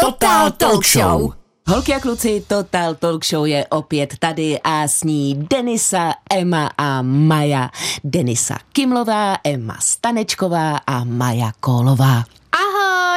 Total Talk Show. Holky a kluci, Total Talk Show je opět tady a s ní Denisa, Emma a Maja. Denisa Kimlová, Emma Stanečková a Maja Kolová.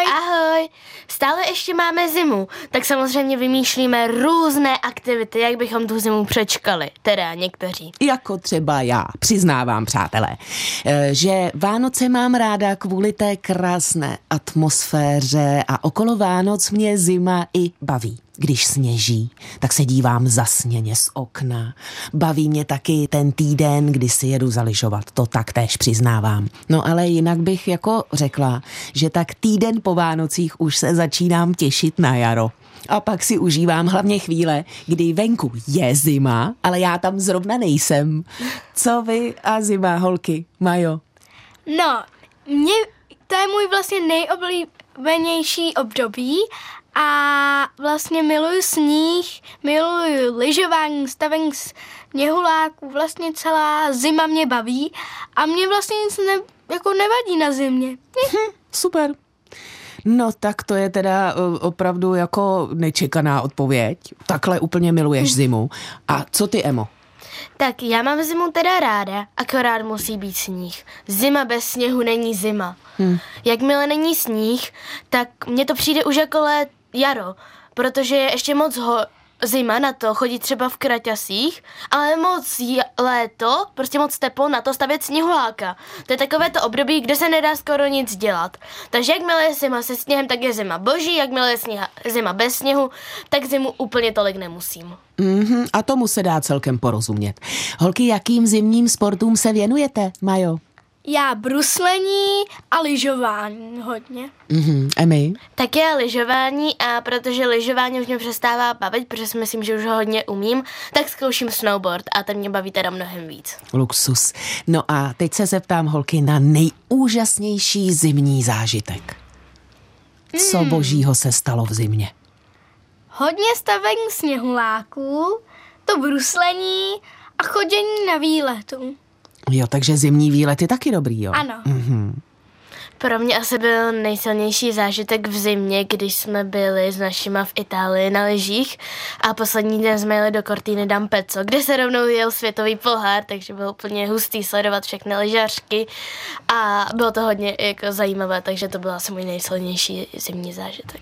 Ahoj! Ahoj! Stále ještě máme zimu, tak samozřejmě vymýšlíme různé aktivity, jak bychom tu zimu přečkali, teda někteří. Jako třeba já, přiznávám, přátelé, eh, že Vánoce mám ráda kvůli té krásné atmosféře a okolo Vánoc mě zima i baví. Když sněží, tak se dívám zasněně z okna. Baví mě taky ten týden, kdy si jedu zaližovat, to taktéž přiznávám. No ale jinak bych jako řekla, že tak týden po Vánocích už se začínám těšit na jaro. A pak si užívám hlavně chvíle, kdy venku je zima, ale já tam zrovna nejsem. Co vy a zima, holky, Majo? No, mě, to je můj vlastně nejoblíbenější období a vlastně miluju sníh, miluju lyžování, stavení sněhuláků, vlastně celá zima mě baví a mě vlastně nic ne, jako nevadí na zimě. Hm, super. No tak to je teda opravdu jako nečekaná odpověď. Takhle úplně miluješ zimu. A co ty, Emo? Tak já mám zimu teda ráda, akorát musí být sníh. Zima bez sněhu není zima. Hmm. Jakmile není sníh, tak mně to přijde už jako let jaro, protože je ještě moc ho, zima na to chodit třeba v kraťasích, ale moc léto, prostě moc teplo na to stavět sněhuláka. To je takové to období, kde se nedá skoro nic dělat. Takže jakmile je zima se sněhem, tak je zima boží, jakmile je sněha, zima bez sněhu, tak zimu úplně tolik nemusím. Mm-hmm, a tomu se dá celkem porozumět. Holky, jakým zimním sportům se věnujete, Majo? Já bruslení a lyžování hodně. Mhm, a my? Tak je lyžování a protože lyžování už mě přestává bavit, protože si myslím, že už ho hodně umím, tak zkouším snowboard a ten mě baví teda mnohem víc. Luxus. No a teď se zeptám holky na nejúžasnější zimní zážitek. Co hmm. božího se stalo v zimě? Hodně stavení sněhuláků, to bruslení a chodění na výletu. Jo, takže zimní výlet je taky dobrý, jo? Ano. Mm-hmm. Pro mě asi byl nejsilnější zážitek v zimě, když jsme byli s našima v Itálii na lyžích a poslední den jsme jeli do Cortiny d'Ampezzo, kde se rovnou jel světový pohár, takže bylo úplně hustý sledovat všechny lyžařky a bylo to hodně jako zajímavé, takže to byl asi můj nejsilnější zimní zážitek.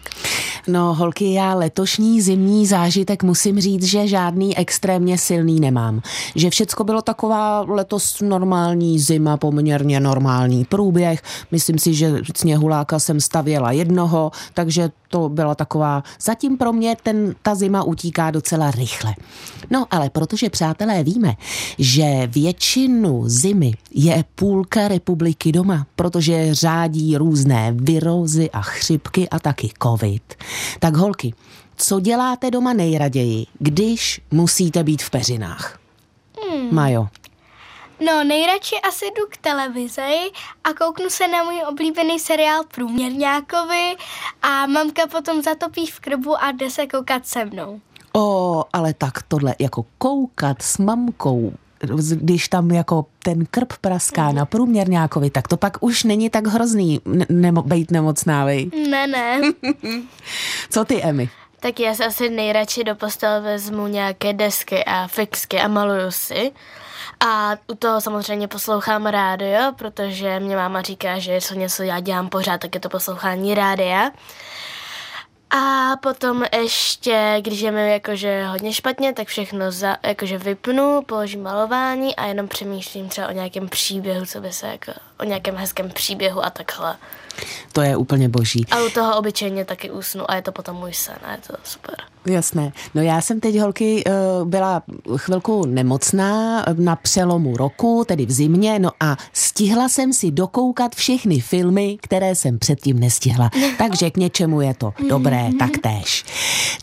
No holky, já letošní zimní zážitek musím říct, že žádný extrémně silný nemám. Že všecko bylo taková letos normální zima, poměrně normální průběh. Myslím si, že sněhuláka jsem stavěla jednoho, takže to byla taková, zatím pro mě ten, ta zima utíká docela rychle. No ale protože přátelé víme, že většinu zimy je půlka republiky doma, protože řádí různé virózy a chřipky a taky covid, tak holky, co děláte doma nejraději, když musíte být v peřinách? Hmm. Majo. No, nejradši asi jdu k televizi a kouknu se na můj oblíbený seriál Průměrňákovi a mamka potom zatopí v krbu a jde se koukat se mnou. O, ale tak tohle jako koukat s mamkou když tam jako ten krb praská mm. na průměrňákovi, tak to pak už není tak hrozný nemo, být nemocná, vej? Ne, ne. Co ty, Emy? Tak já se asi nejradši do postele vezmu nějaké desky a fixky a maluju si. A u toho samozřejmě poslouchám rádio, protože mě máma říká, že jestli něco já dělám pořád, tak je to poslouchání rádia. A potom ještě, když je mi jakože hodně špatně, tak všechno za, jakože vypnu, položím malování a jenom přemýšlím třeba o nějakém příběhu, co by se jako, o nějakém hezkém příběhu a takhle. To je úplně boží. A u toho obyčejně taky usnu a je to potom můj sen a je to super. Jasné. No já jsem teď, holky, eh, byla chvilku nemocná na přelomu roku, tedy v zimě, no a stihla jsem si dokoukat všechny filmy, které jsem předtím nestihla. Takže k něčemu je to dobré taktéž.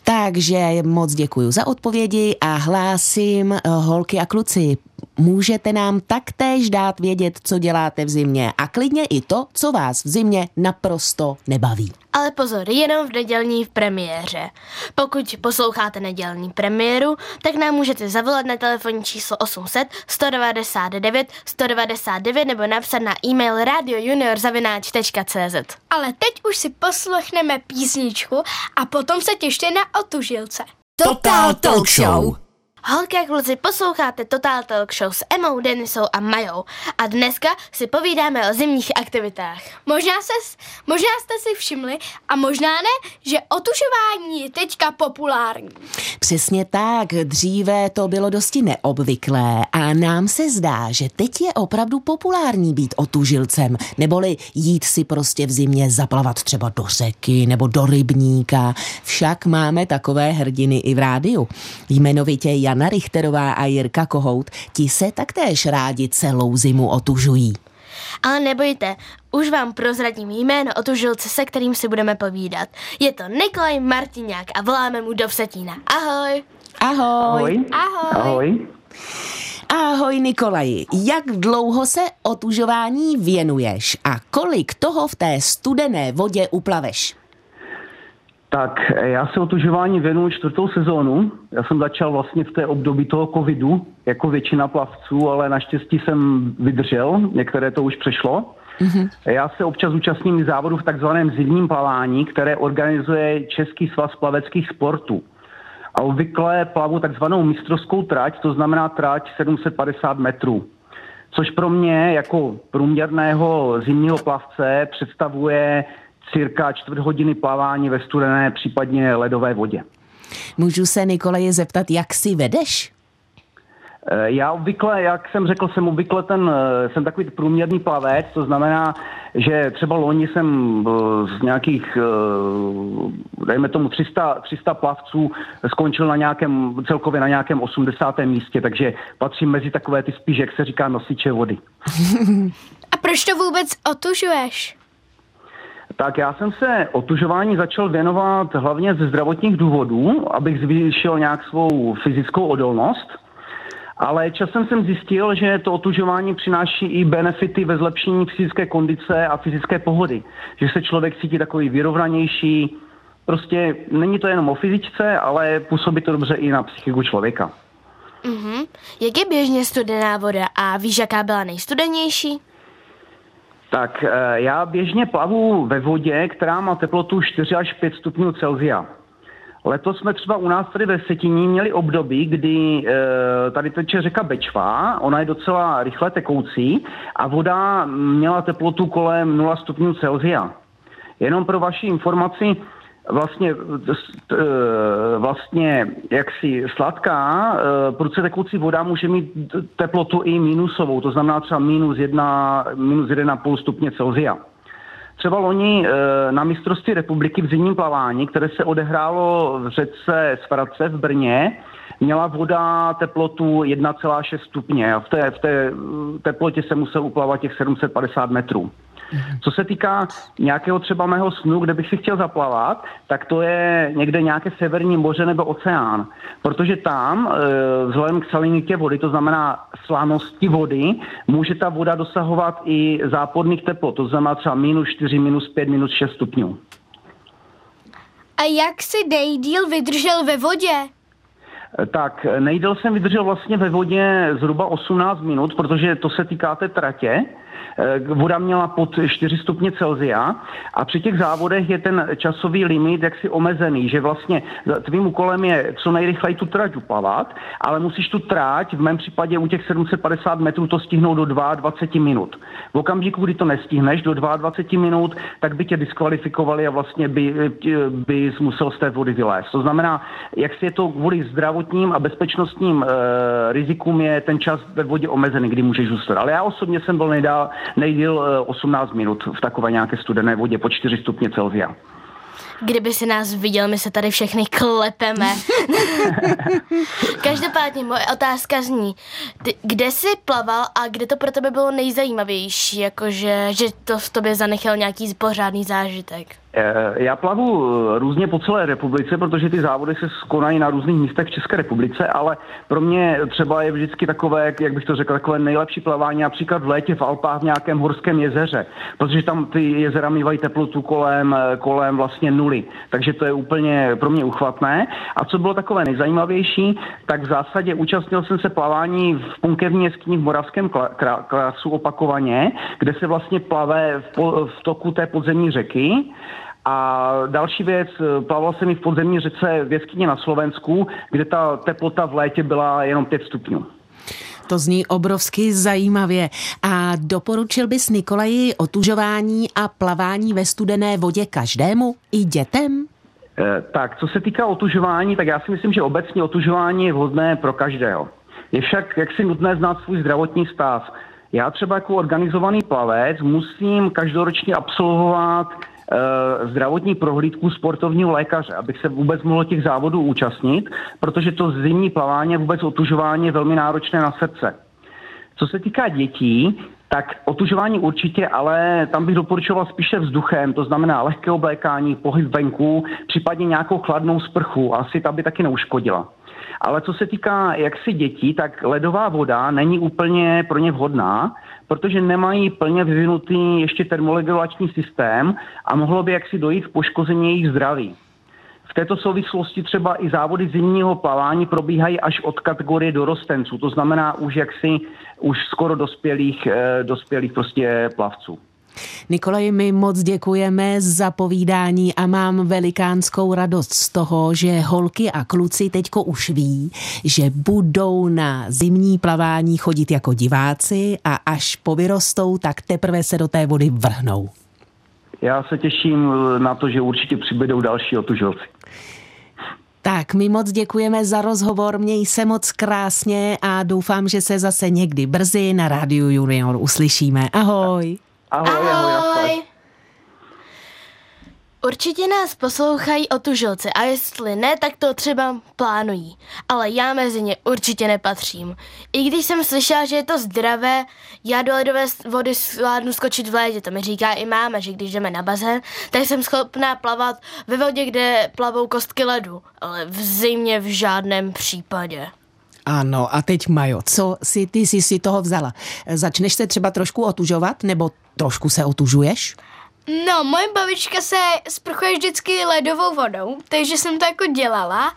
Takže moc děkuji za odpovědi a hlásím, eh, holky a kluci, Můžete nám taktéž dát vědět, co děláte v zimě a klidně i to, co vás v zimě naprosto nebaví. Ale pozor, jenom v nedělní premiéře. Pokud posloucháte nedělní premiéru, tak nám můžete zavolat na telefonní číslo 800 199 199 nebo napsat na e-mail radiojuniorzavináč.cz Ale teď už si poslechneme písničku a potom se těšte na otužilce. Total Talk Show. Holky a kluci, posloucháte Total Talk Show s Emou, Denisou a Majou. A dneska si povídáme o zimních aktivitách. Možná, se, možná jste si všimli a možná ne, že otužování je teďka populární. Přesně tak, dříve to bylo dosti neobvyklé a nám se zdá, že teď je opravdu populární být otužilcem, neboli jít si prostě v zimě zaplavat třeba do řeky nebo do rybníka. Však máme takové hrdiny i v rádiu. Jmenovitě Jana Richterová a Jirka Kohout, ti se taktéž rádi celou zimu otužují. Ale nebojte, už vám prozradím jméno otužilce, se kterým si budeme povídat. Je to Nikolaj Martiňák a voláme mu do Vsetína. Ahoj! Ahoj! Ahoj! Ahoj. Ahoj Nikolaji, jak dlouho se otužování věnuješ a kolik toho v té studené vodě uplaveš? Tak já se otužování věnuju čtvrtou sezónu. Já jsem začal vlastně v té období toho covidu, jako většina plavců, ale naštěstí jsem vydržel, některé to už přešlo. Mm-hmm. Já se občas účastním závodu v takzvaném zimním plavání, které organizuje Český svaz plaveckých sportů. A obvykle plavu takzvanou mistrovskou trať, to znamená trať 750 metrů. Což pro mě jako průměrného zimního plavce představuje cirka čtvrt hodiny plavání ve studené, případně ledové vodě. Můžu se Nikolaje zeptat, jak si vedeš? Eh, Já obvykle, jak jsem řekl, jsem obvykle ten, eh, jsem takový průměrný plavec, to znamená, že třeba loni jsem eh, z nějakých, dejme tomu 300, 300 plavců, skončil na nějakém, celkově na nějakém 80. místě, takže patřím mezi takové ty spíš, jak se říká, nosiče vody. A proč to vůbec otužuješ? Tak já jsem se otužování začal věnovat hlavně ze zdravotních důvodů, abych zvýšil nějak svou fyzickou odolnost. Ale časem jsem zjistil, že to otužování přináší i benefity ve zlepšení fyzické kondice a fyzické pohody. Že se člověk cítí takový vyrovnanější. Prostě není to jenom o fyzičce, ale působí to dobře i na psychiku člověka. Mhm. Jak je běžně studená voda a víš, jaká byla nejstudenější? Tak eh, já běžně plavu ve vodě, která má teplotu 4 až 5 stupňů Celsia. Letos jsme třeba u nás tady ve Setiní měli období, kdy e, tady teče řeka Bečva, ona je docela rychle tekoucí a voda měla teplotu kolem 0 stupňů Celsia. Jenom pro vaši informaci, vlastně, e, vlastně jaksi sladká, e, prudce tekoucí voda může mít teplotu i minusovou, to znamená třeba minus 1, minus 1,5 stupně Celsia. Třeba loni e, na mistrovství republiky v zimním plavání, které se odehrálo v řece Svratce v Brně, měla voda teplotu 1,6 stupně a v té, v té teplotě se musel uplavat těch 750 metrů. Co se týká nějakého třeba mého snu, kde bych si chtěl zaplavat, tak to je někde nějaké severní moře nebo oceán. Protože tam, e, vzhledem k salinitě vody, to znamená slanosti vody, může ta voda dosahovat i záporných teplot. To znamená třeba minus 4, minus 5, minus 6 stupňů. A jak si nejdíl vydržel ve vodě? Tak nejdél jsem vydržel vlastně ve vodě zhruba 18 minut, protože to se týká té tratě. Eh, Voda měla pod 4 stupně Celzia a při těch závodech je ten časový limit jaksi omezený, že vlastně tvým úkolem je co nejrychleji tu trať uplavat, ale musíš tu trať, v mém případě u těch 750 metrů to stihnout do 22 minut. V okamžiku, kdy to nestihneš do 22 minut, tak by tě diskvalifikovali a vlastně by, by musel z té vody vylézt. To znamená, jak si je to kvůli zdravotním a bezpečnostním e, rizikům je ten čas ve vodě omezený, kdy můžeš zůstat. Ale já osobně jsem byl nejdál, nejdíl eh, 18 minut v takové nějaké studené vodě po 4 stupně Celsia. Kdyby si nás viděl, my se tady všechny klepeme. Každopádně moje otázka zní, ty, kde jsi plaval a kde to pro tebe bylo nejzajímavější, jakože že to v tobě zanechal nějaký pořádný zážitek? Eh, já plavu eh, různě po celé republice, protože ty závody se konají na různých místech v České republice, ale pro mě třeba je vždycky takové, jak bych to řekl, takové nejlepší plavání například v létě v Alpách v nějakém horském jezeře, protože tam ty jezera mývají teplotu kolem, eh, kolem vlastně nuly, takže to je úplně pro mě uchvatné. A co bylo takové nejzajímavější, tak v zásadě účastnil jsem se plavání v punkevní jeskyni v Moravském krasu opakovaně, kde se vlastně plave v, po, v toku té podzemní řeky a další věc, plaval jsem i v podzemní řece v jeskyni na Slovensku, kde ta teplota v létě byla jenom 5 stupňů. To zní obrovsky zajímavě. A doporučil bys Nikolaji otužování a plavání ve studené vodě každému, i dětem? E, tak, co se týká otužování, tak já si myslím, že obecně otužování je vhodné pro každého. Je však jaksi nutné znát svůj zdravotní stav. Já třeba jako organizovaný plavec musím každoročně absolvovat Eh, zdravotní prohlídku sportovního lékaře, abych se vůbec mohl těch závodů účastnit, protože to zimní plavání a vůbec otužování je velmi náročné na srdce. Co se týká dětí, tak otužování určitě, ale tam bych doporučoval spíše vzduchem, to znamená lehké oblékání, pohyb venku, případně nějakou chladnou sprchu, asi ta by taky neuškodila. Ale co se týká jaksi dětí, tak ledová voda není úplně pro ně vhodná, protože nemají plně vyvinutý ještě termoregulační systém a mohlo by jaksi dojít k poškození jejich zdraví. V této souvislosti třeba i závody zimního plavání probíhají až od kategorie dorostenců, to znamená už jaksi už skoro dospělých, eh, dospělých prostě plavců. Nikolaj, my moc děkujeme za povídání a mám velikánskou radost z toho, že holky a kluci teďko už ví, že budou na zimní plavání chodit jako diváci a až povyrostou, tak teprve se do té vody vrhnou. Já se těším na to, že určitě přibydou další otužovci. Tak, my moc děkujeme za rozhovor, měj se moc krásně a doufám, že se zase někdy brzy na Rádiu Junior uslyšíme. Ahoj. Ahoj, ahoj. ahoj. Určitě nás poslouchají otužilci a jestli ne, tak to třeba plánují. Ale já mezi ně určitě nepatřím. I když jsem slyšela, že je to zdravé, já do ledové vody zvládnu skočit v létě. To mi říká i máma, že když jdeme na bazén, tak jsem schopná plavat ve vodě, kde plavou kostky ledu. Ale v zimě v žádném případě. Ano, a teď Majo, co si ty jsi si toho vzala? Začneš se třeba trošku otužovat, nebo trošku se otužuješ? No, moje babička se sprchuje vždycky ledovou vodou, takže jsem to jako dělala,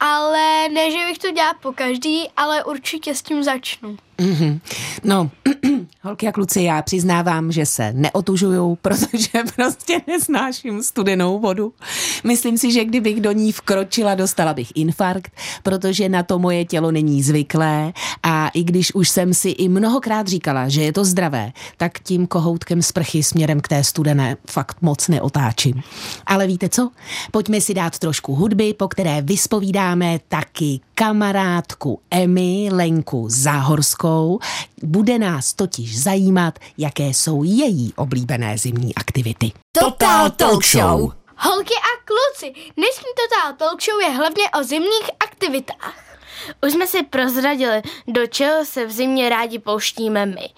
ale ne, že bych to dělala po každý, ale určitě s tím začnu. Mm-hmm. No, holky a kluci, já přiznávám, že se neotužuju, protože prostě nesnáším studenou vodu. Myslím si, že kdybych do ní vkročila, dostala bych infarkt, protože na to moje tělo není zvyklé a i když už jsem si i mnohokrát říkala, že je to zdravé, tak tím kohoutkem sprchy směrem k té studené fakt moc neotáčím. Ale víte co? Pojďme si dát trošku hudby, po které vyspovídáme taky kamarádku Emy Lenku Záhorskou. Bude nás totiž zajímat, jaké jsou její oblíbené zimní aktivity. Total Talk Show! Holky a kluci, dnešní Total Talk Show je hlavně o zimních aktivitách. Už jsme si prozradili, do čeho se v zimě rádi pouštíme my.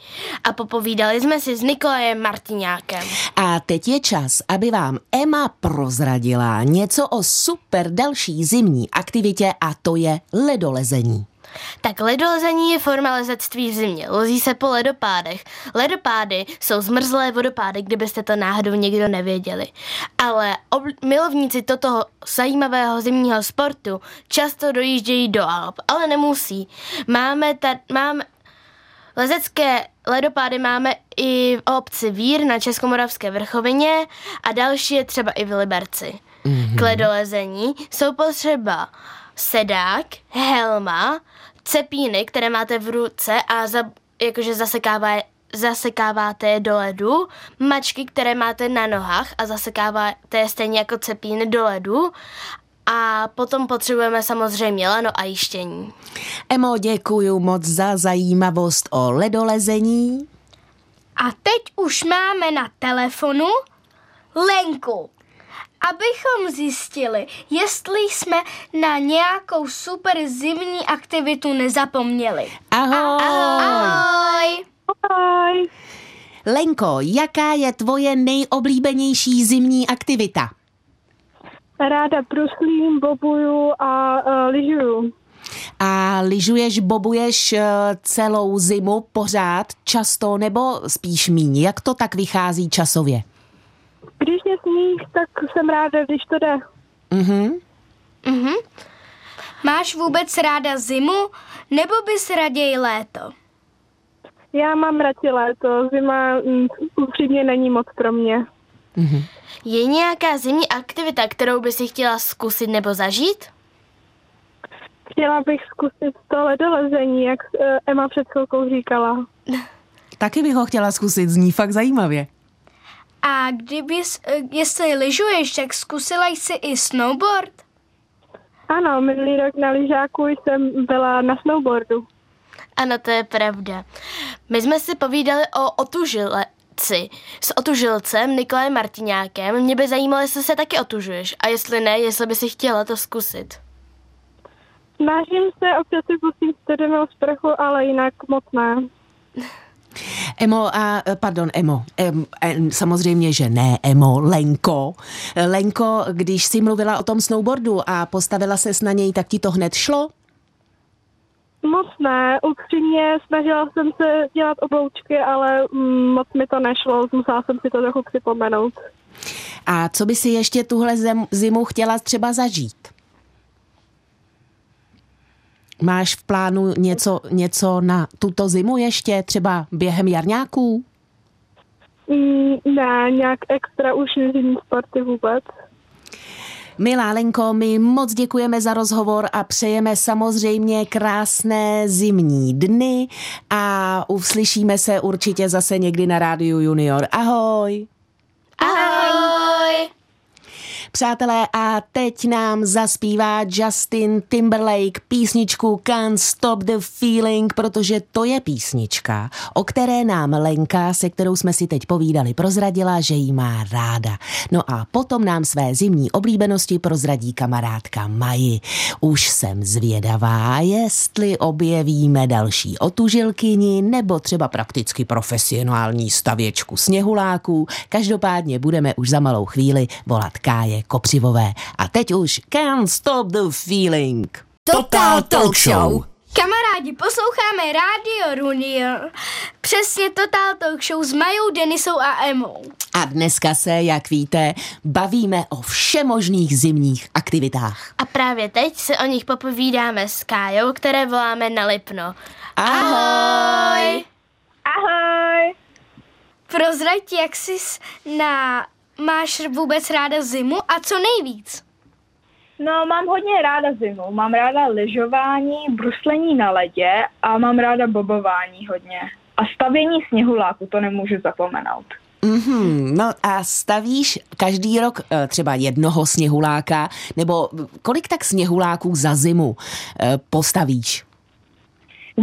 A popovídali jsme si s Nikolajem Martiňákem. A teď je čas, aby vám Emma prozradila něco o super další zimní aktivitě a to je ledolezení. Tak ledolezení je forma lezectví v zimě. Lozí se po ledopádech. Ledopády jsou zmrzlé vodopády, kdybyste to náhodou někdo nevěděli. Ale ob- milovníci toto zajímavého zimního sportu často dojíždějí do Alp, ale nemusí. Máme, ta- máme Lezecké ledopády máme i v obci Vír na Českomoravské vrchovině a další je třeba i v Liberci. Mm-hmm. K ledolezení jsou potřeba sedák, helma, cepíny, které máte v ruce a za, jakože zasekává, zasekáváte je do ledu, mačky, které máte na nohách a zasekáváte je stejně jako cepíny do ledu a potom potřebujeme samozřejmě lano a jištění. Emo, děkuji moc za zajímavost o ledolezení. A teď už máme na telefonu Lenku abychom zjistili, jestli jsme na nějakou super zimní aktivitu nezapomněli. Ahoj! Ahoj! Ahoj! Lenko, jaká je tvoje nejoblíbenější zimní aktivita? Ráda bruslím, bobuju a uh, lyžuju. A lyžuješ, bobuješ eh, celou zimu pořád, často nebo spíš míň? Jak to tak vychází časově? Když je sníh, tak jsem ráda, když to jde. Mhm. Mhm. Máš vůbec ráda zimu, nebo bys raději léto? Já mám radši léto, zima mm, upřímně není moc pro mě. Je nějaká zimní aktivita, kterou by si chtěla zkusit nebo zažít? Chtěla bych zkusit to ledolezení, jak eh, Emma před chvilkou říkala. Taky bych ho chtěla zkusit, zní fakt zajímavě. A kdybys, eh, jestli lyžuješ, tak zkusila jsi i snowboard? Ano, minulý rok na lyžáku jsem byla na snowboardu. Ano, to je pravda. My jsme si povídali o otužilci s otužilcem Nikolajem Martiňákem. Mě by zajímalo, jestli se taky otužuješ a jestli ne, jestli by si chtěla to zkusit. Snažím se, občas si pustím studenou sprchu, ale jinak moc ne. Emo a, eh, pardon, Emo, em, em, samozřejmě, že ne, Emo, Lenko. Lenko, když jsi mluvila o tom snowboardu a postavila ses na něj, tak ti to hned šlo? Moc ne, upřímně snažila jsem se dělat obloučky, ale mm, moc mi to nešlo, musela jsem si to trochu připomenout. A co by si ještě tuhle zimu chtěla třeba zažít? Máš v plánu něco, něco na tuto zimu ještě, třeba během jarňáků? Mm, ne, nějak extra už nezimní sporty vůbec. Milá Lenko, my moc děkujeme za rozhovor a přejeme samozřejmě krásné zimní dny a uslyšíme se určitě zase někdy na Rádiu Junior. Ahoj! Ahoj! Přátelé, a teď nám zaspívá Justin Timberlake písničku Can't Stop the Feeling, protože to je písnička, o které nám Lenka, se kterou jsme si teď povídali, prozradila, že jí má ráda. No a potom nám své zimní oblíbenosti prozradí kamarádka Maji. Už jsem zvědavá, jestli objevíme další otužilkyni nebo třeba prakticky profesionální stavěčku sněhuláků. Každopádně budeme už za malou chvíli volat Káje Kopřivové. A teď už Can't Stop the Feeling. Total Talk Show. Kamarádi, posloucháme Radio Junior. Přesně Total Talk Show s Majou, Denisou a Emou. A dneska se, jak víte, bavíme o všemožných zimních aktivitách. A právě teď se o nich popovídáme s Kájou, které voláme na Lipno. Ahoj! Ahoj! Prozrať, jak jsi na... Máš vůbec ráda zimu a co nejvíc? No, mám hodně ráda zimu. Mám ráda lyžování, bruslení na ledě a mám ráda bobování hodně. A stavění sněhuláku, to nemůžu zapomenout. Mm-hmm, no a stavíš každý rok eh, třeba jednoho sněhuláka, nebo kolik tak sněhuláků za zimu eh, postavíš?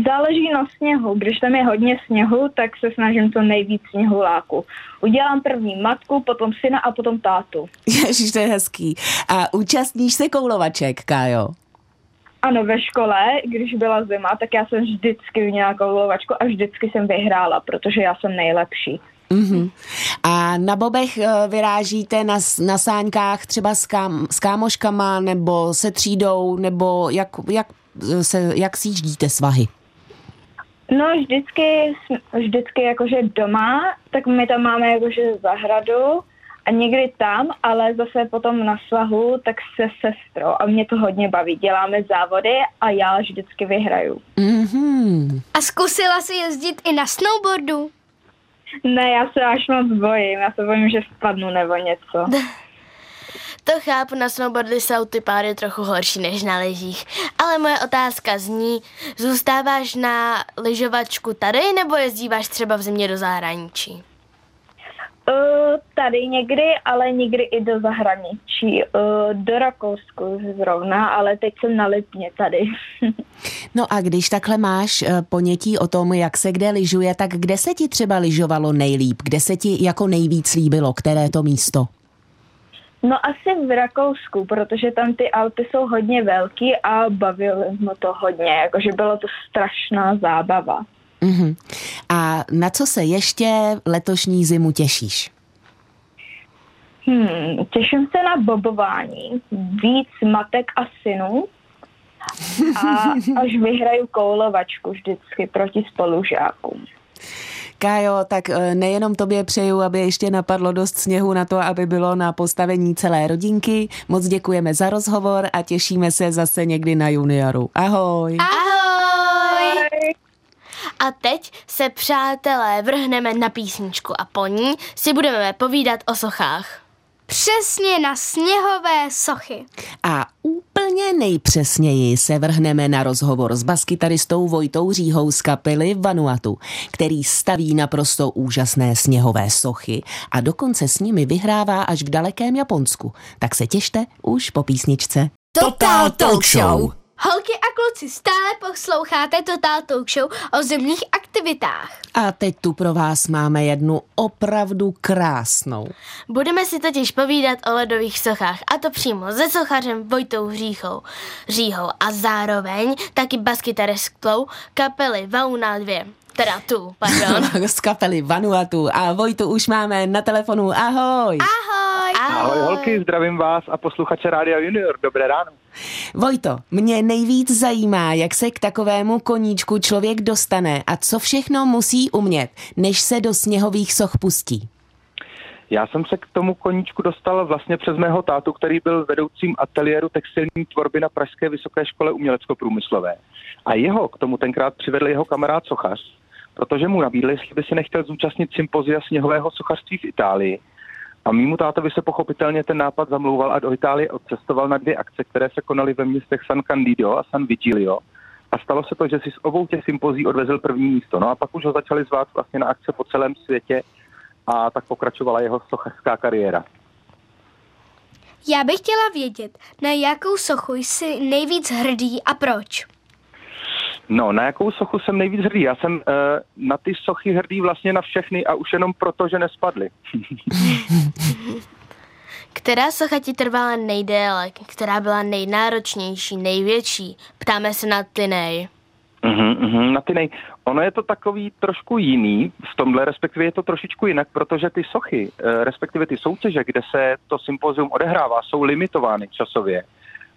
Záleží na sněhu. Když tam je hodně sněhu, tak se snažím to nejvíc sněhuláku. Udělám první matku, potom syna a potom tátu. Ježiš, to je hezký. A účastníš se koulovaček, Kájo? Ano, ve škole, když byla zima, tak já jsem vždycky měla koulovačku a vždycky jsem vyhrála, protože já jsem nejlepší. Mm-hmm. A na bobech eh, vyrážíte na, na sáňkách třeba s, kam, s kámoškama nebo se třídou, nebo jak, jak, eh, se, jak sjíždíte svahy? No, vždycky, vždycky jakože doma, tak my tam máme jakože zahradu a někdy tam, ale zase potom na svahu, tak se sestrou a mě to hodně baví. Děláme závody a já vždycky vyhraju. Mm-hmm. A zkusila jsi jezdit i na snowboardu? Ne, já se až moc bojím, já se bojím, že spadnu nebo něco. To chápu, na snowboardy jsou ty páry trochu horší než na lyžích. Ale moje otázka zní, zůstáváš na lyžovačku tady nebo jezdíváš třeba v zimě do zahraničí? Uh, tady někdy, ale někdy i do zahraničí. Uh, do Rakousku zrovna, ale teď jsem na Lipně tady. No a když takhle máš eh, ponětí o tom, jak se kde lyžuje, tak kde se ti třeba lyžovalo nejlíp? Kde se ti jako nejvíc líbilo? Které to místo? No asi v Rakousku, protože tam ty Alpy jsou hodně velký a bavilo mě to hodně, jakože bylo to strašná zábava. Mm-hmm. A na co se ještě letošní zimu těšíš? Hmm, těším se na bobování. Víc matek a synů. A až vyhraju koulovačku vždycky proti spolužákům. Kájo, tak eh, nejenom tobě přeju, aby ještě napadlo dost sněhu na to, aby bylo na postavení celé rodinky. Moc děkujeme za rozhovor a těšíme se zase někdy na junioru. Ahoj. Ahoj! A teď se, přátelé, vrhneme na písničku a po ní si budeme povídat o sochách. Přesně na sněhové sochy. A úplně nejpřesněji se vrhneme na rozhovor s baskytaristou Vojtou Říhou z kapely Vanuatu, který staví naprosto úžasné sněhové sochy a dokonce s nimi vyhrává až v dalekém Japonsku. Tak se těšte už po písničce. Total Talk Show. Holky a kluci, stále posloucháte Total Talk Show o zimních aktivitách. A teď tu pro vás máme jednu opravdu krásnou. Budeme si totiž povídat o ledových sochách, a to přímo se sochařem Vojtou Říchou, Říhou a zároveň taky baskytaristkou kapely Vauna 2. Teda tu, pardon. z kapely Vanuatu. A Vojtu už máme na telefonu. Ahoj. Ahoj. Ahoj holky, zdravím vás a posluchače Rádia Junior. Dobré ráno. Vojto, mě nejvíc zajímá, jak se k takovému koníčku člověk dostane a co všechno musí umět, než se do sněhových soch pustí. Já jsem se k tomu koníčku dostal vlastně přes mého tátu, který byl vedoucím ateliéru textilní tvorby na Pražské vysoké škole umělecko-průmyslové. A jeho k tomu tenkrát přivedl jeho kamarád sochař, protože mu nabídli, jestli by si nechtěl zúčastnit sympozia sněhového sochařství v Itálii. A mýmu tátovi se pochopitelně ten nápad zamlouval a do Itálie odcestoval na dvě akce, které se konaly ve městech San Candido a San Vigilio. A stalo se to, že si z obou těch sympozí odvezl první místo. No a pak už ho začali zvát vlastně na akce po celém světě a tak pokračovala jeho sochařská kariéra. Já bych chtěla vědět, na jakou sochu jsi nejvíc hrdý a proč. No, na jakou sochu jsem nejvíc hrdý? Já jsem uh, na ty sochy hrdý vlastně na všechny a už jenom proto, že nespadly. Která socha ti trvala nejdéle, která byla nejnáročnější, největší? Ptáme se na Tinej. Uh-huh, uh-huh, na ty nej. Ono je to takový trošku jiný v tomhle, respektive je to trošičku jinak, protože ty sochy, eh, respektive ty soutěže, kde se to sympozium odehrává, jsou limitovány časově.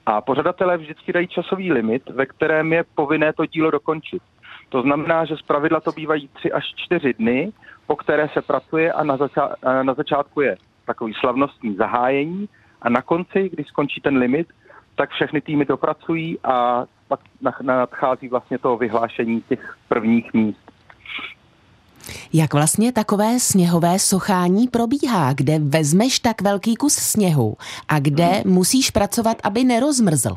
A pořadatelé vždycky dají časový limit, ve kterém je povinné to dílo dokončit. To znamená, že zpravidla to bývají tři až čtyři dny, po které se pracuje a na, zača- na začátku je takový slavnostní zahájení a na konci, když skončí ten limit, tak všechny týmy dopracují a pak nadchází vlastně to vyhlášení těch prvních míst. Jak vlastně takové sněhové sochání probíhá, kde vezmeš tak velký kus sněhu a kde hmm. musíš pracovat, aby nerozmrzl?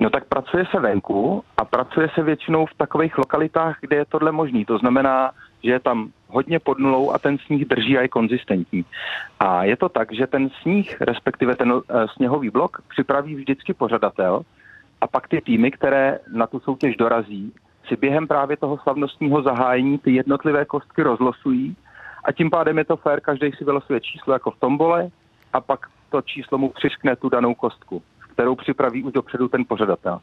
No tak pracuje se venku a pracuje se většinou v takových lokalitách, kde je tohle možný. To znamená, že je tam hodně pod nulou a ten sníh drží a je konzistentní. A je to tak, že ten sníh, respektive ten uh, sněhový blok, připraví vždycky pořadatel a pak ty týmy, které na tu soutěž dorazí, si během právě toho slavnostního zahájení ty jednotlivé kostky rozlosují a tím pádem je to fér, každý si vylosuje číslo jako v tombole a pak to číslo mu přiškne tu danou kostku, kterou připraví už dopředu ten pořadatel.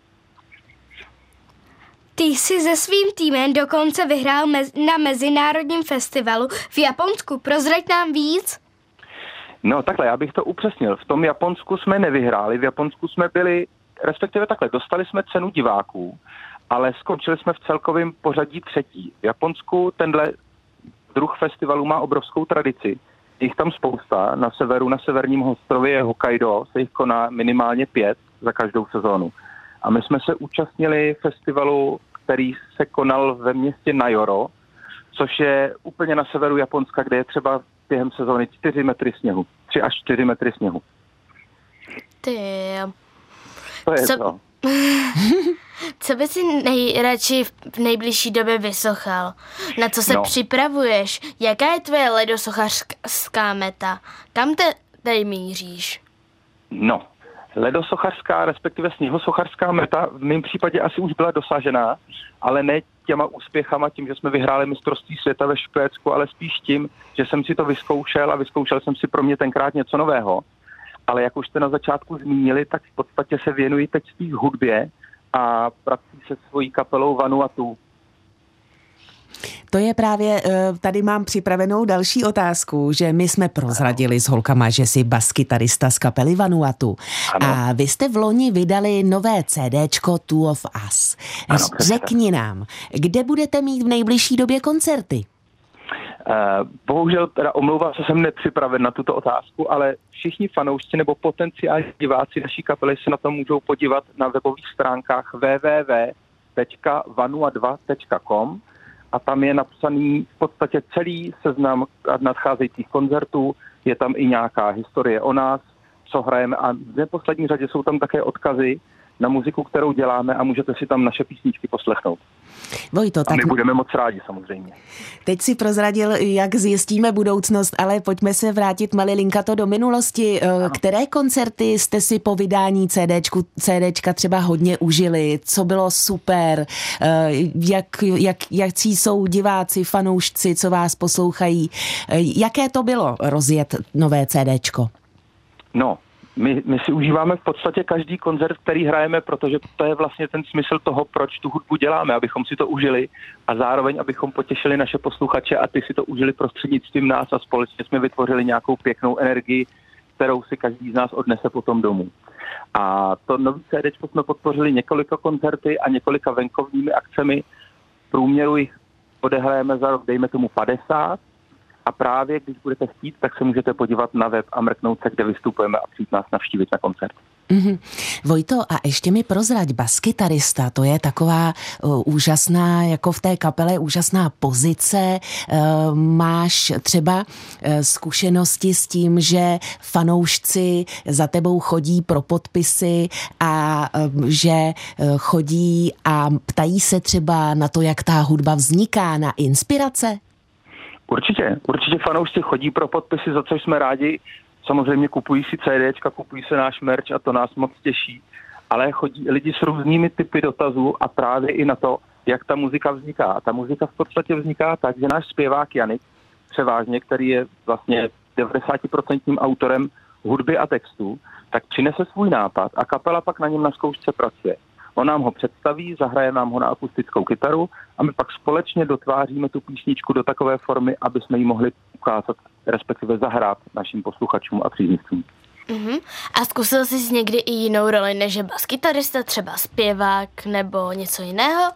Ty jsi se svým týmem dokonce vyhrál mez- na mezinárodním festivalu v Japonsku. Prozrať nám víc? No takhle, já bych to upřesnil. V tom Japonsku jsme nevyhráli, v Japonsku jsme byli, respektive takhle, dostali jsme cenu diváků, ale skončili jsme v celkovém pořadí třetí. V Japonsku tenhle druh festivalu má obrovskou tradici. Jich tam spousta. Na severu, na severním ostrově Hokkaido se jich koná minimálně pět za každou sezónu. A my jsme se účastnili festivalu, který se konal ve městě Najoro, což je úplně na severu Japonska, kde je třeba během sezóny 4 metry sněhu. 3 až 4 metry sněhu. Ty. To je Co... to. Co by si nejradši v nejbližší době vysochal? Na co se no. připravuješ? Jaká je tvoje ledosochařská meta? Kam te tady míříš? No, ledosochařská, respektive sněhosochařská meta v mém případě asi už byla dosažená, ale ne těma úspěchama, tím, že jsme vyhráli mistrovství světa ve Švédsku, ale spíš tím, že jsem si to vyzkoušel a vyzkoušel jsem si pro mě tenkrát něco nového. Ale jak už jste na začátku zmínili, tak v podstatě se věnuji teď spíš hudbě a pracuji se svojí kapelou Vanuatu. To je právě, eh, tady mám připravenou další otázku, že my jsme prozradili s holkama, že si baskytarista z kapely Vanuatu. Ano. A vy jste v loni vydali nové CDčko Two of Us. Ano, Řekni nám, kde budete mít v nejbližší době koncerty? Uh, bohužel teda omlouvám se, jsem nepřipraven na tuto otázku, ale všichni fanoušci nebo potenciální diváci naší kapely se na to můžou podívat na webových stránkách www.vanua2.com a tam je napsaný v podstatě celý seznam nadcházejících koncertů, je tam i nějaká historie o nás, co hrajeme. A v neposlední řadě jsou tam také odkazy na muziku, kterou děláme a můžete si tam naše písničky poslechnout. Vojto, tak... A my budeme moc rádi samozřejmě. Teď si prozradil, jak zjistíme budoucnost, ale pojďme se vrátit malilinka to do minulosti. Eh, ano. Které koncerty jste si po vydání CDčku, CDčka třeba hodně užili? Co bylo super? Eh, jak, jak, jakcí jsou diváci, fanoušci, co vás poslouchají? Eh, jaké to bylo rozjet nové CDčko? No, my, my si užíváme v podstatě každý koncert, který hrajeme, protože to je vlastně ten smysl toho, proč tu hudbu děláme, abychom si to užili a zároveň, abychom potěšili naše posluchače a ty si to užili prostřednictvím nás a společně jsme vytvořili nějakou pěknou energii, kterou si každý z nás odnese potom domů. A to nový CD jsme podpořili několika koncerty a několika venkovními akcemi. V průměru jich odehrajeme za rok, dejme tomu 50, a právě když budete chtít, tak se můžete podívat na web a mrknout se, kde vystupujeme a přijít nás navštívit na koncert. Mm-hmm. Vojto, a ještě mi prozrať, baskytarista, to je taková uh, úžasná, jako v té kapele, úžasná pozice. Uh, máš třeba uh, zkušenosti s tím, že fanoušci za tebou chodí pro podpisy a uh, že uh, chodí a ptají se třeba na to, jak ta hudba vzniká, na inspirace? Určitě, určitě fanoušci chodí pro podpisy, za což jsme rádi. Samozřejmě kupují si CDčka, kupují se náš merch a to nás moc těší. Ale chodí lidi s různými typy dotazů a právě i na to, jak ta muzika vzniká. A ta muzika v podstatě vzniká tak, že náš zpěvák Janik, převážně, který je vlastně 90% autorem hudby a textů, tak přinese svůj nápad a kapela pak na něm na zkoušce pracuje. On nám ho představí, zahraje nám ho na akustickou kytaru a my pak společně dotváříme tu písničku do takové formy, aby jsme ji mohli ukázat, respektive zahrát našim posluchačům a příznivcům. Uh-huh. A zkusil jsi někdy i jinou roli než je baskytarista, třeba zpěvák nebo něco jiného?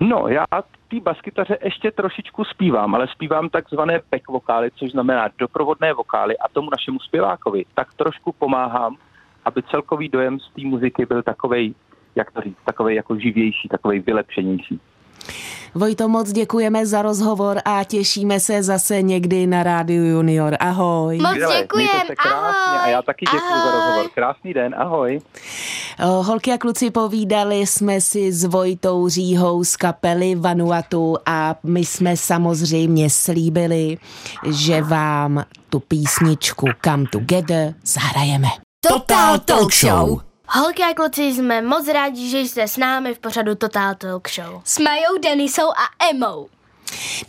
No, já té baskytaře ještě trošičku zpívám, ale zpívám takzvané back vokály, což znamená doprovodné vokály a tomu našemu zpěvákovi tak trošku pomáhám, aby celkový dojem z té muziky byl takovej jak to říct, takový jako živější, takový vylepšenější. Vojto, moc děkujeme za rozhovor a těšíme se zase někdy na Rádiu Junior. Ahoj. Moc děkujeme, ahoj. A já taky děkuji za rozhovor. Krásný den, ahoj. Holky a kluci povídali jsme si s Vojtou Říhou z kapely Vanuatu a my jsme samozřejmě slíbili, že vám tu písničku Come Together zahrajeme. Total Talk Show. Holky a kluci, jsme moc rádi, že jste s námi v pořadu Total Talk Show. S Majou, Denisou a Emou.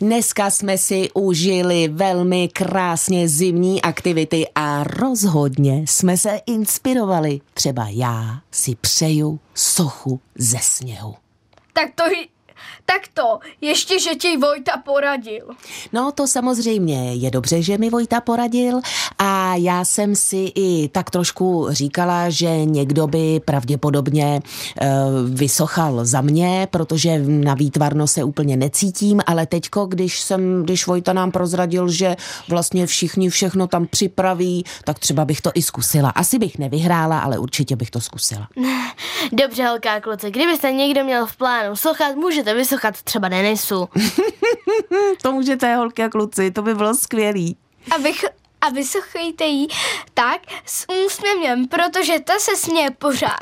Dneska jsme si užili velmi krásně zimní aktivity a rozhodně jsme se inspirovali. Třeba já si přeju sochu ze sněhu. Tak to tak to, ještě, že ti Vojta poradil. No to samozřejmě je dobře, že mi Vojta poradil a já jsem si i tak trošku říkala, že někdo by pravděpodobně uh, vysochal za mě, protože na výtvarno se úplně necítím, ale teďko, když jsem, když Vojta nám prozradil, že vlastně všichni všechno tam připraví, tak třeba bych to i zkusila. Asi bych nevyhrála, ale určitě bych to zkusila. Dobře, holká kluci, kdybyste někdo měl v plánu sochat, můžete vysochat vysochat třeba Denisu. to můžete, holky a kluci, to by bylo skvělý. Abych, a vysochejte jí tak s úsměvem, protože ta se směje pořád.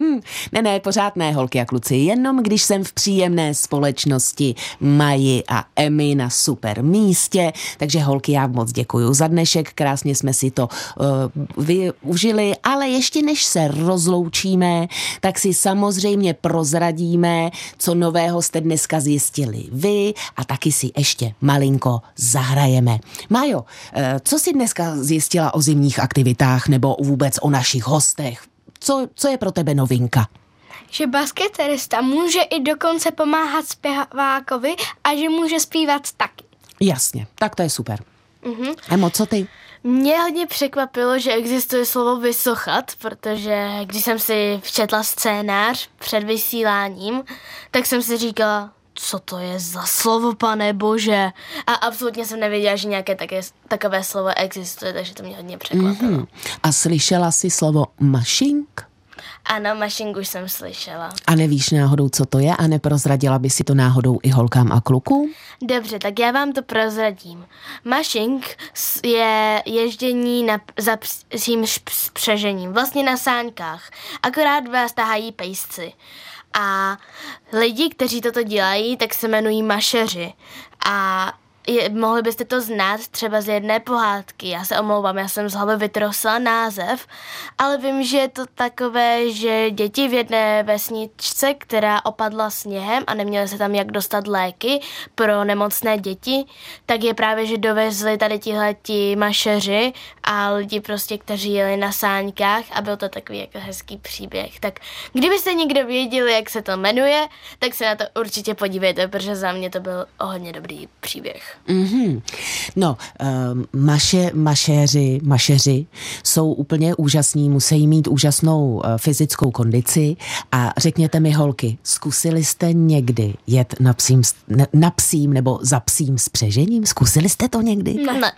ne, ne, pořád ne, holky a kluci, jenom když jsem v příjemné společnosti Maji a Emy na super místě, takže holky, já moc děkuji za dnešek, krásně jsme si to uh, využili, ale ještě než se rozloučíme, tak si samozřejmě prozradíme, co nového jste dneska zjistili vy a taky si ještě malinko zahrajeme. Majo, uh, co si jsi dneska zjistila o zimních aktivitách nebo vůbec o našich hostech? Co, co je pro tebe novinka? že basketerista může i dokonce pomáhat zpěvákovi a že může zpívat taky. Jasně, tak to je super. Mm-hmm. Emo, co ty? Mě hodně překvapilo, že existuje slovo vysochat, protože když jsem si včetla scénář před vysíláním, tak jsem si říkala, co to je za slovo, pane bože. A absolutně jsem nevěděla, že nějaké také, takové slovo existuje, takže to mě hodně překvapilo. Mm-hmm. A slyšela jsi slovo mašink? Ano, mašink už jsem slyšela. A nevíš náhodou, co to je a neprozradila by si to náhodou i holkám a klukům? Dobře, tak já vám to prozradím. Mašink je ježdění na, za psím spřežením, vlastně na sáňkách. Akorát vás tahají pejsci. A lidi, kteří toto dělají, tak se jmenují mašeři. A je, mohli byste to znát třeba z jedné pohádky. Já se omlouvám, já jsem z hlavy vytrosla název, ale vím, že je to takové, že děti v jedné vesničce, která opadla sněhem a neměly se tam jak dostat léky pro nemocné děti, tak je právě, že dovezli tady tihleti mašeři a lidi prostě, kteří jeli na sáňkách a byl to takový jako hezký příběh. Tak kdybyste někdo věděli, jak se to jmenuje, tak se na to určitě podívejte, protože za mě to byl hodně dobrý příběh. Mm-hmm. No, um, maše, mašéři, mašeři jsou úplně úžasní, musí mít úžasnou uh, fyzickou kondici a řekněte mi holky, zkusili jste někdy jet na psím, na psím nebo za psím spřežením? Zkusili jste to někdy? Ne.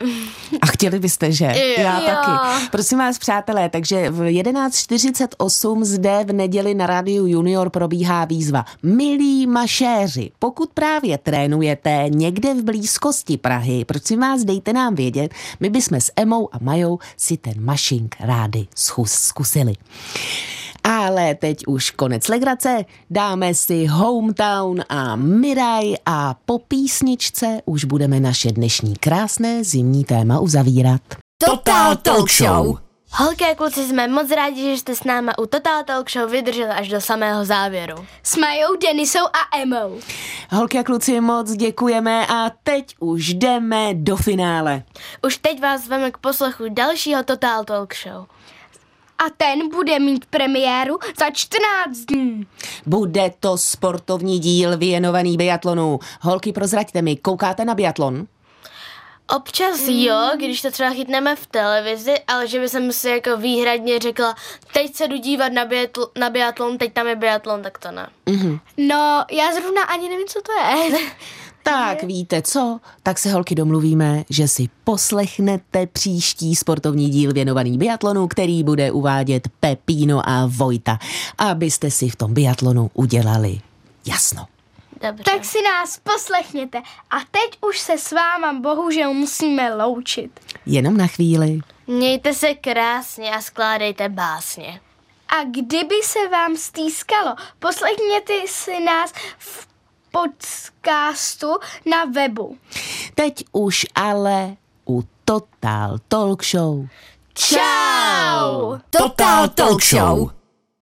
A chtěli byste, že? Jo. Já taky. Prosím vás, přátelé, takže v 11.48 zde v neděli na rádiu Junior probíhá výzva. Milí mašéři, pokud právě trénujete někde v blízkosti Prahy, prosím vás, dejte nám vědět, my bychom s Emou a Majou si ten mašink rádi zkusili. Ale teď už konec legrace, dáme si Hometown a Miraj a po písničce už budeme naše dnešní krásné zimní téma uzavírat. Total Talk Show! Holky a kluci, jsme moc rádi, že jste s náma u Total Talk Show vydrželi až do samého závěru. S Majou, Denisou a Emou. Holky a kluci, moc děkujeme a teď už jdeme do finále. Už teď vás zveme k poslechu dalšího Total Talk Show. A ten bude mít premiéru za 14 dní. Bude to sportovní díl věnovaný biatlonu. Holky, prozraďte mi, koukáte na biatlon? Občas jo, když to třeba chytneme v televizi, ale že by jsem si jako výhradně řekla, teď se jdu dívat na, biatl, na biatlon, teď tam je biatlon, tak to ne. Mhm. No, já zrovna ani nevím, co to je. Tak víte co? Tak se holky domluvíme, že si poslechnete příští sportovní díl věnovaný biatlonu, který bude uvádět Pepíno a Vojta, abyste si v tom biatlonu udělali jasno. Dobře. Tak si nás poslechněte. A teď už se s váma bohužel musíme loučit. Jenom na chvíli. Mějte se krásně a skládejte básně. A kdyby se vám stýskalo, poslechněte si nás v podcastu na webu. Teď už ale u Total Talk Show. Ciao! Total Talk Show!